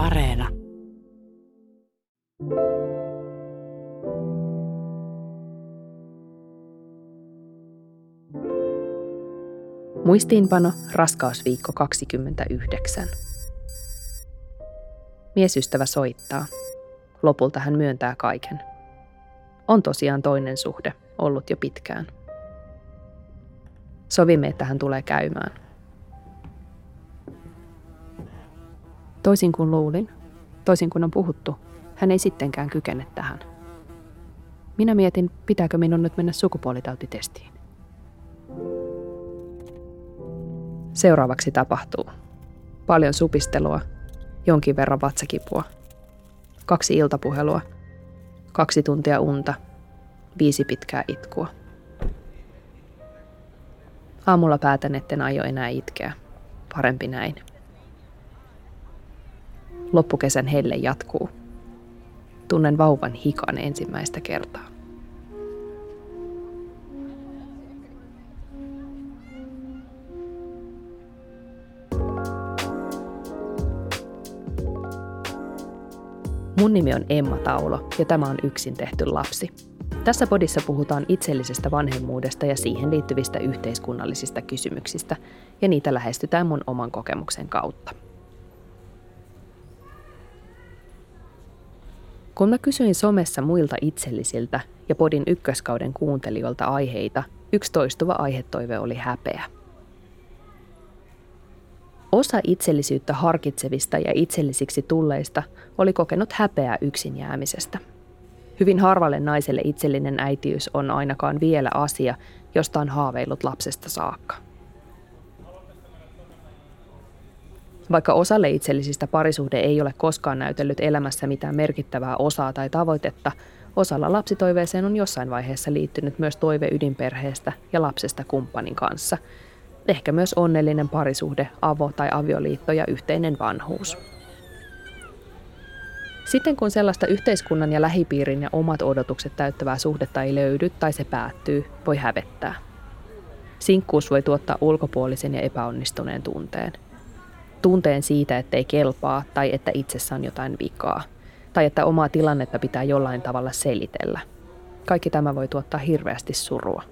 Areena. Muistiinpano raskausviikko 29. Miesystävä soittaa. Lopulta hän myöntää kaiken. On tosiaan toinen suhde, ollut jo pitkään. Sovimme, että hän tulee käymään. Toisin kuin luulin, toisin kuin on puhuttu, hän ei sittenkään kykene tähän. Minä mietin, pitääkö minun nyt mennä sukupuolitautitestiin. Seuraavaksi tapahtuu. Paljon supistelua, jonkin verran vatsakipua, kaksi iltapuhelua, kaksi tuntia unta, viisi pitkää itkua. Aamulla päätän, etten aio enää itkeä. Parempi näin. Loppukesän helle jatkuu. Tunnen vauvan hikan ensimmäistä kertaa. Mun nimi on Emma Taulo ja tämä on Yksin tehty lapsi. Tässä podissa puhutaan itsellisestä vanhemmuudesta ja siihen liittyvistä yhteiskunnallisista kysymyksistä, ja niitä lähestytään mun oman kokemuksen kautta. Kun mä kysyin somessa muilta itsellisiltä ja podin ykköskauden kuuntelijoilta aiheita, yksi toistuva aihetoive oli häpeä. Osa itsellisyyttä harkitsevista ja itsellisiksi tulleista oli kokenut häpeää yksin jäämisestä. Hyvin harvalle naiselle itsellinen äitiys on ainakaan vielä asia, josta on haaveillut lapsesta saakka. Vaikka osalle itsellisistä parisuhde ei ole koskaan näytellyt elämässä mitään merkittävää osaa tai tavoitetta, osalla lapsitoiveeseen on jossain vaiheessa liittynyt myös toive ydinperheestä ja lapsesta kumppanin kanssa. Ehkä myös onnellinen parisuhde, avo- tai avioliitto ja yhteinen vanhuus. Sitten kun sellaista yhteiskunnan ja lähipiirin ja omat odotukset täyttävää suhdetta ei löydy tai se päättyy, voi hävettää. Sinkkuus voi tuottaa ulkopuolisen ja epäonnistuneen tunteen – tunteen siitä, että ei kelpaa tai että itsessä on jotain vikaa tai että omaa tilannetta pitää jollain tavalla selitellä. Kaikki tämä voi tuottaa hirveästi surua.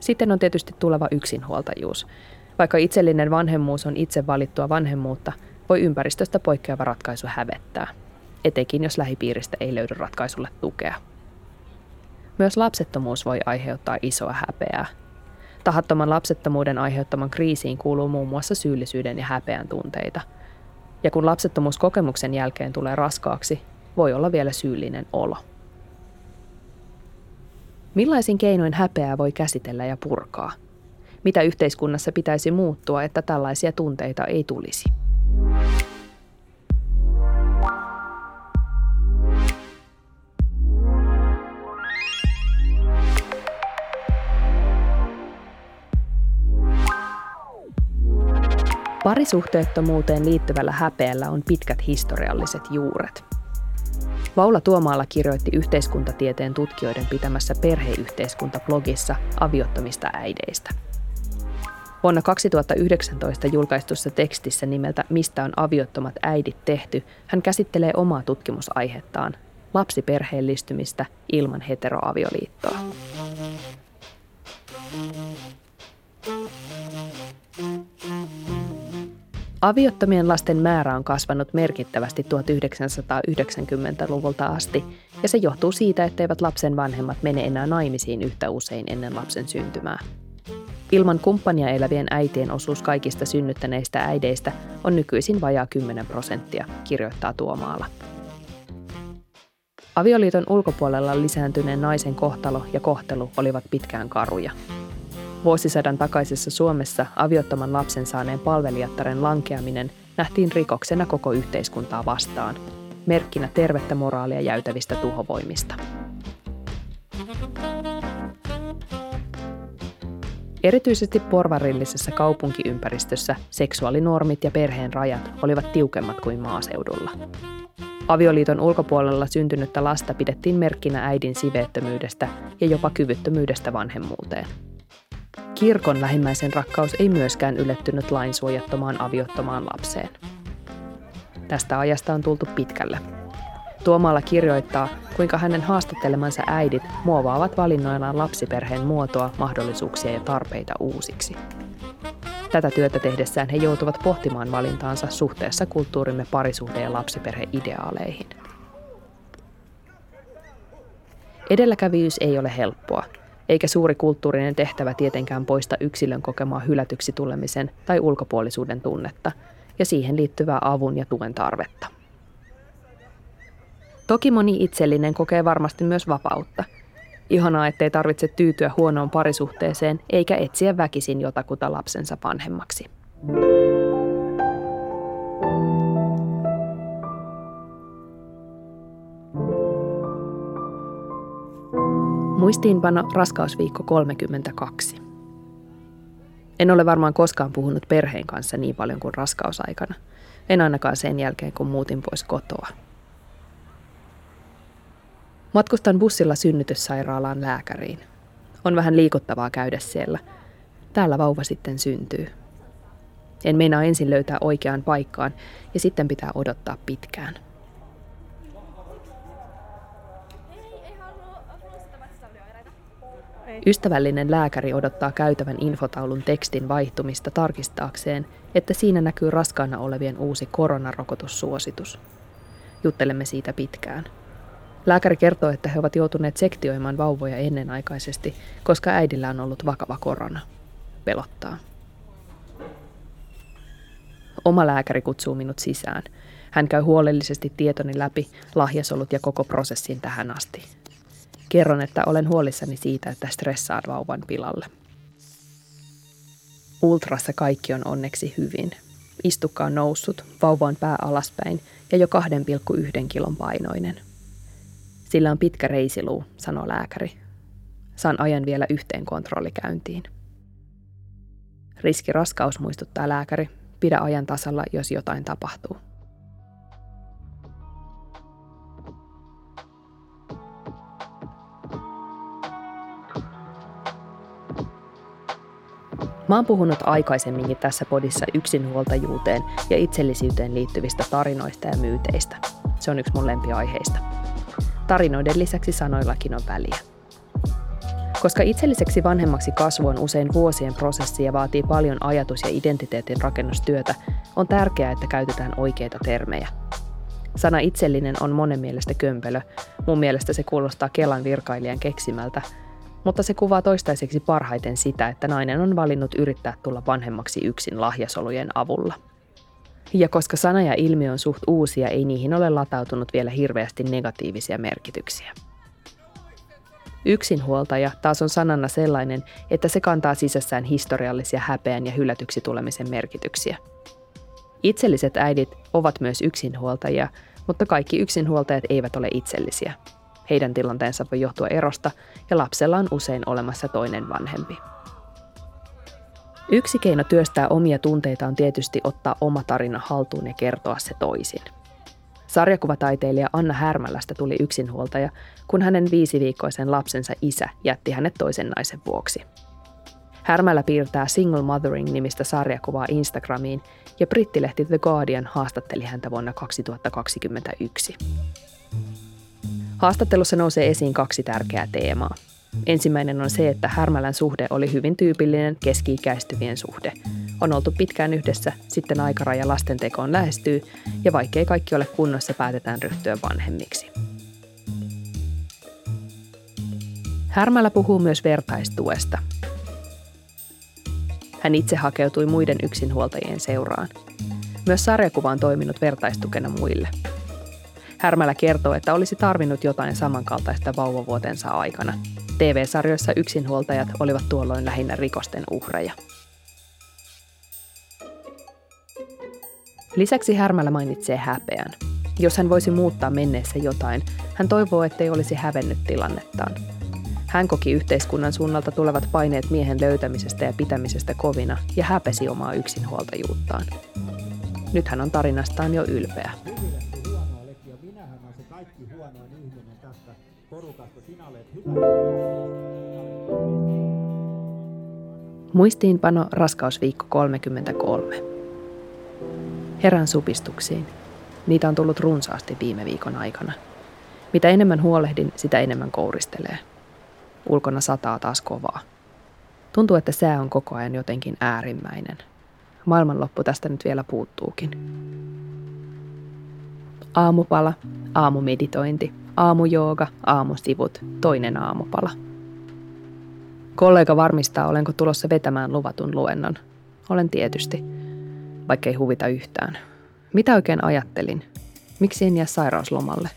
Sitten on tietysti tuleva yksinhuoltajuus. Vaikka itsellinen vanhemmuus on itse valittua vanhemmuutta, voi ympäristöstä poikkeava ratkaisu hävettää, etenkin jos lähipiiristä ei löydy ratkaisulle tukea. Myös lapsettomuus voi aiheuttaa isoa häpeää, Tahattoman lapsettomuuden aiheuttaman kriisiin kuuluu muun muassa syyllisyyden ja häpeän tunteita. Ja kun lapsettomuus kokemuksen jälkeen tulee raskaaksi, voi olla vielä syyllinen olo. Millaisin keinoin häpeää voi käsitellä ja purkaa? Mitä yhteiskunnassa pitäisi muuttua, että tällaisia tunteita ei tulisi? Parisuhteettomuuteen liittyvällä häpeällä on pitkät historialliset juuret. Vaula Tuomaala kirjoitti yhteiskuntatieteen tutkijoiden pitämässä perheyhteiskunta-blogissa aviottomista äideistä. Vuonna 2019 julkaistussa tekstissä nimeltä Mistä on aviottomat äidit tehty, hän käsittelee omaa tutkimusaihettaan, lapsiperheellistymistä ilman heteroavioliittoa. Aviottomien lasten määrä on kasvanut merkittävästi 1990-luvulta asti, ja se johtuu siitä, etteivät lapsen vanhemmat mene enää naimisiin yhtä usein ennen lapsen syntymää. Ilman kumppania elävien äitien osuus kaikista synnyttäneistä äideistä on nykyisin vajaa 10 prosenttia, kirjoittaa Tuomaala. Avioliiton ulkopuolella lisääntyneen naisen kohtalo ja kohtelu olivat pitkään karuja. Vuosisadan takaisessa Suomessa aviottoman lapsen saaneen palvelijattaren lankeaminen nähtiin rikoksena koko yhteiskuntaa vastaan, merkkinä tervettä moraalia jäytävistä tuhovoimista. Erityisesti porvarillisessa kaupunkiympäristössä seksuaalinormit ja perheen rajat olivat tiukemmat kuin maaseudulla. Avioliiton ulkopuolella syntynyttä lasta pidettiin merkkinä äidin siveettömyydestä ja jopa kyvyttömyydestä vanhemmuuteen – Kirkon lähimmäisen rakkaus ei myöskään ylettynyt lainsuojattomaan aviottomaan lapseen. Tästä ajasta on tultu pitkälle. Tuomalla kirjoittaa, kuinka hänen haastattelemansa äidit muovaavat valinnoillaan lapsiperheen muotoa, mahdollisuuksia ja tarpeita uusiksi. Tätä työtä tehdessään he joutuvat pohtimaan valintaansa suhteessa kulttuurimme parisuhde- ja lapsiperheideaaleihin. Edelläkävijyys ei ole helppoa, eikä suuri kulttuurinen tehtävä tietenkään poista yksilön kokemaa hylätyksi tulemisen tai ulkopuolisuuden tunnetta ja siihen liittyvää avun ja tuen tarvetta. Toki moni itsellinen kokee varmasti myös vapautta. Ihanaa, ettei tarvitse tyytyä huonoon parisuhteeseen eikä etsiä väkisin jotakuta lapsensa vanhemmaksi. Muistiinpano raskausviikko 32. En ole varmaan koskaan puhunut perheen kanssa niin paljon kuin raskausaikana. En ainakaan sen jälkeen, kun muutin pois kotoa. Matkustan bussilla synnytyssairaalaan lääkäriin. On vähän liikuttavaa käydä siellä. Täällä vauva sitten syntyy. En meinaa ensin löytää oikeaan paikkaan ja sitten pitää odottaa pitkään. Ystävällinen lääkäri odottaa käytävän infotaulun tekstin vaihtumista tarkistaakseen, että siinä näkyy raskaana olevien uusi koronarokotussuositus. Juttelemme siitä pitkään. Lääkäri kertoo, että he ovat joutuneet sektioimaan vauvoja ennenaikaisesti, koska äidillä on ollut vakava korona. Pelottaa. Oma lääkäri kutsuu minut sisään. Hän käy huolellisesti tietoni läpi, lahjasolut ja koko prosessin tähän asti. Kerron, että olen huolissani siitä, että stressaan vauvan pilalle. Ultrassa kaikki on onneksi hyvin. Istukka on noussut, vauva on pää alaspäin ja jo 2,1 kilon painoinen. Sillä on pitkä reisiluu, sanoo lääkäri. Saan ajan vielä yhteen kontrollikäyntiin. Riski raskaus muistuttaa lääkäri. Pidä ajan tasalla, jos jotain tapahtuu. Mä oon puhunut aikaisemminkin tässä podissa yksinhuoltajuuteen ja itsellisyyteen liittyvistä tarinoista ja myyteistä. Se on yksi mun lempiaiheista. Tarinoiden lisäksi sanoillakin on väliä. Koska itselliseksi vanhemmaksi kasvu on usein vuosien prosessi ja vaatii paljon ajatus- ja identiteetin rakennustyötä, on tärkeää, että käytetään oikeita termejä. Sana itsellinen on monen mielestä kömpelö. Mun mielestä se kuulostaa Kelan virkailijan keksimältä, mutta se kuvaa toistaiseksi parhaiten sitä, että nainen on valinnut yrittää tulla vanhemmaksi yksin lahjasolujen avulla. Ja koska sana ja ilmiö on suht uusia, ei niihin ole latautunut vielä hirveästi negatiivisia merkityksiä. Yksinhuoltaja taas on sanana sellainen, että se kantaa sisässään historiallisia häpeän ja hylätyksi tulemisen merkityksiä. Itselliset äidit ovat myös yksinhuoltajia, mutta kaikki yksinhuoltajat eivät ole itsellisiä – heidän tilanteensa voi johtua erosta ja lapsella on usein olemassa toinen vanhempi. Yksi keino työstää omia tunteita on tietysti ottaa oma tarina haltuun ja kertoa se toisin. Sarjakuvataiteilija Anna Härmälästä tuli yksinhuoltaja, kun hänen viisiviikkoisen lapsensa isä jätti hänet toisen naisen vuoksi. Härmälä piirtää Single Mothering-nimistä sarjakuvaa Instagramiin ja brittilehti The Guardian haastatteli häntä vuonna 2021. Haastattelussa nousee esiin kaksi tärkeää teemaa. Ensimmäinen on se, että Härmälän suhde oli hyvin tyypillinen keski-ikäistyvien suhde. On oltu pitkään yhdessä, sitten aikaraja lastentekoon lähestyy, ja vaikkei kaikki ole kunnossa, päätetään ryhtyä vanhemmiksi. Härmälä puhuu myös vertaistuesta. Hän itse hakeutui muiden yksinhuoltajien seuraan. Myös sarjakuva on toiminut vertaistukena muille – Härmälä kertoo, että olisi tarvinnut jotain samankaltaista vauvavuotensa aikana. TV-sarjoissa yksinhuoltajat olivat tuolloin lähinnä rikosten uhreja. Lisäksi Härmälä mainitsee häpeän. Jos hän voisi muuttaa menneessä jotain, hän toivoo, ettei olisi hävennyt tilannettaan. Hän koki yhteiskunnan suunnalta tulevat paineet miehen löytämisestä ja pitämisestä kovina ja häpesi omaa yksinhuoltajuuttaan. Nyt hän on tarinastaan jo ylpeä. Muistiinpano raskausviikko 33. Herän supistuksiin. Niitä on tullut runsaasti viime viikon aikana. Mitä enemmän huolehdin, sitä enemmän kouristelee. Ulkona sataa taas kovaa. Tuntuu, että sää on koko ajan jotenkin äärimmäinen. Maailmanloppu tästä nyt vielä puuttuukin. Aamupala, aamumeditointi, aamujooga, aamusivut, toinen aamupala. Kollega varmistaa, olenko tulossa vetämään luvatun luennon. Olen tietysti, vaikka ei huvita yhtään. Mitä oikein ajattelin? Miksi en jää sairauslomalle?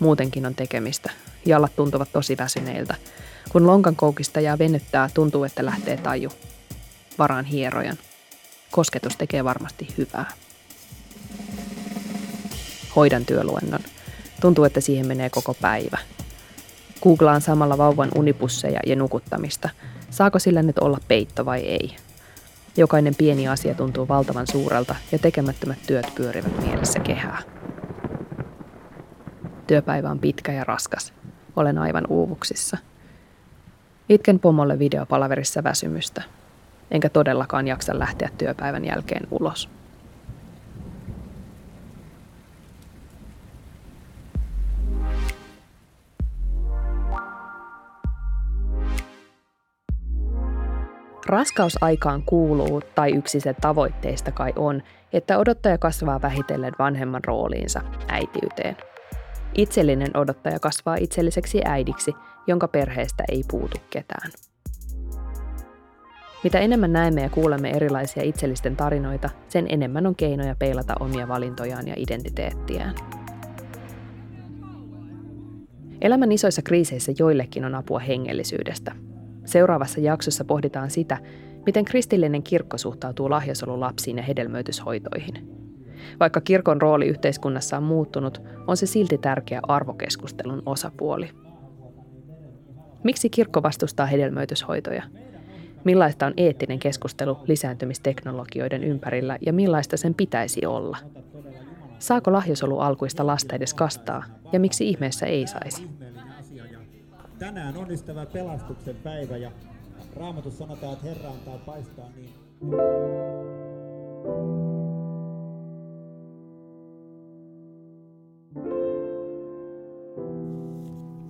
Muutenkin on tekemistä. Jalat tuntuvat tosi väsyneiltä. Kun lonkan koukista jää venyttää, tuntuu, että lähtee taju. Varaan hierojan. Kosketus tekee varmasti hyvää. Hoidan työluennon. Tuntuu, että siihen menee koko päivä. Googlaan samalla vauvan unipusseja ja nukuttamista. Saako sillä nyt olla peitto vai ei? Jokainen pieni asia tuntuu valtavan suurelta ja tekemättömät työt pyörivät mielessä kehää. Työpäivä on pitkä ja raskas. Olen aivan uuvuksissa. Itken pomolle videopalaverissa väsymystä. Enkä todellakaan jaksa lähteä työpäivän jälkeen ulos. Raskausaikaan kuuluu, tai yksi se tavoitteista kai on, että odottaja kasvaa vähitellen vanhemman rooliinsa, äitiyteen. Itsellinen odottaja kasvaa itselliseksi äidiksi, jonka perheestä ei puutu ketään. Mitä enemmän näemme ja kuulemme erilaisia itsellisten tarinoita, sen enemmän on keinoja peilata omia valintojaan ja identiteettiään. Elämän isoissa kriiseissä joillekin on apua hengellisyydestä, Seuraavassa jaksossa pohditaan sitä, miten kristillinen kirkko suhtautuu lahjasolulapsiin ja hedelmöityshoitoihin. Vaikka kirkon rooli yhteiskunnassa on muuttunut, on se silti tärkeä arvokeskustelun osapuoli. Miksi kirkko vastustaa hedelmöityshoitoja? Millaista on eettinen keskustelu lisääntymisteknologioiden ympärillä ja millaista sen pitäisi olla? Saako lahjosolu alkuista lasta edes kastaa ja miksi ihmeessä ei saisi? Tänään on ystävä pelastuksen päivä ja Raamatussa sanotaan, että Herra antaa paistaa niin.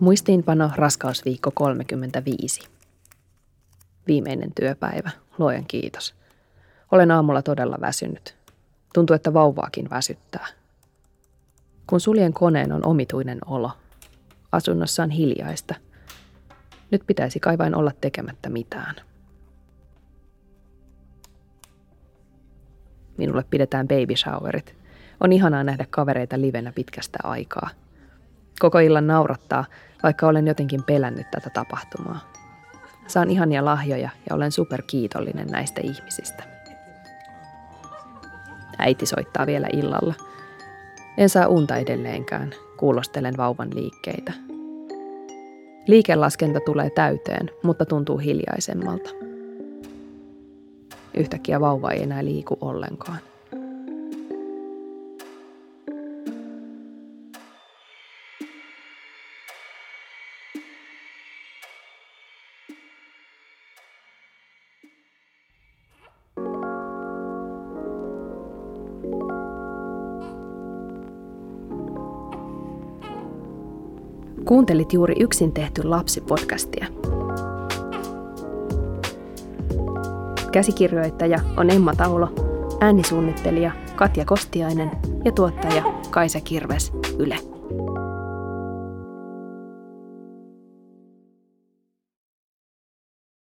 Muistiinpano raskausviikko 35. Viimeinen työpäivä. Luojan kiitos. Olen aamulla todella väsynyt. Tuntuu, että vauvaakin väsyttää. Kun suljen koneen on omituinen olo. Asunnossa on hiljaista – nyt pitäisi kai vain olla tekemättä mitään. Minulle pidetään baby showerit. On ihanaa nähdä kavereita livenä pitkästä aikaa. Koko illan naurattaa, vaikka olen jotenkin pelännyt tätä tapahtumaa. Saan ihania lahjoja ja olen superkiitollinen näistä ihmisistä. Äiti soittaa vielä illalla. En saa unta edelleenkään, kuulostelen vauvan liikkeitä – Liikelaskenta tulee täyteen, mutta tuntuu hiljaisemmalta. Yhtäkkiä vauva ei enää liiku ollenkaan. Kuuntelit juuri yksin tehty lapsipodcastia. Käsikirjoittaja on Emma Taulo, äänisuunnittelija Katja Kostiainen ja tuottaja Kaisa Kirves Yle.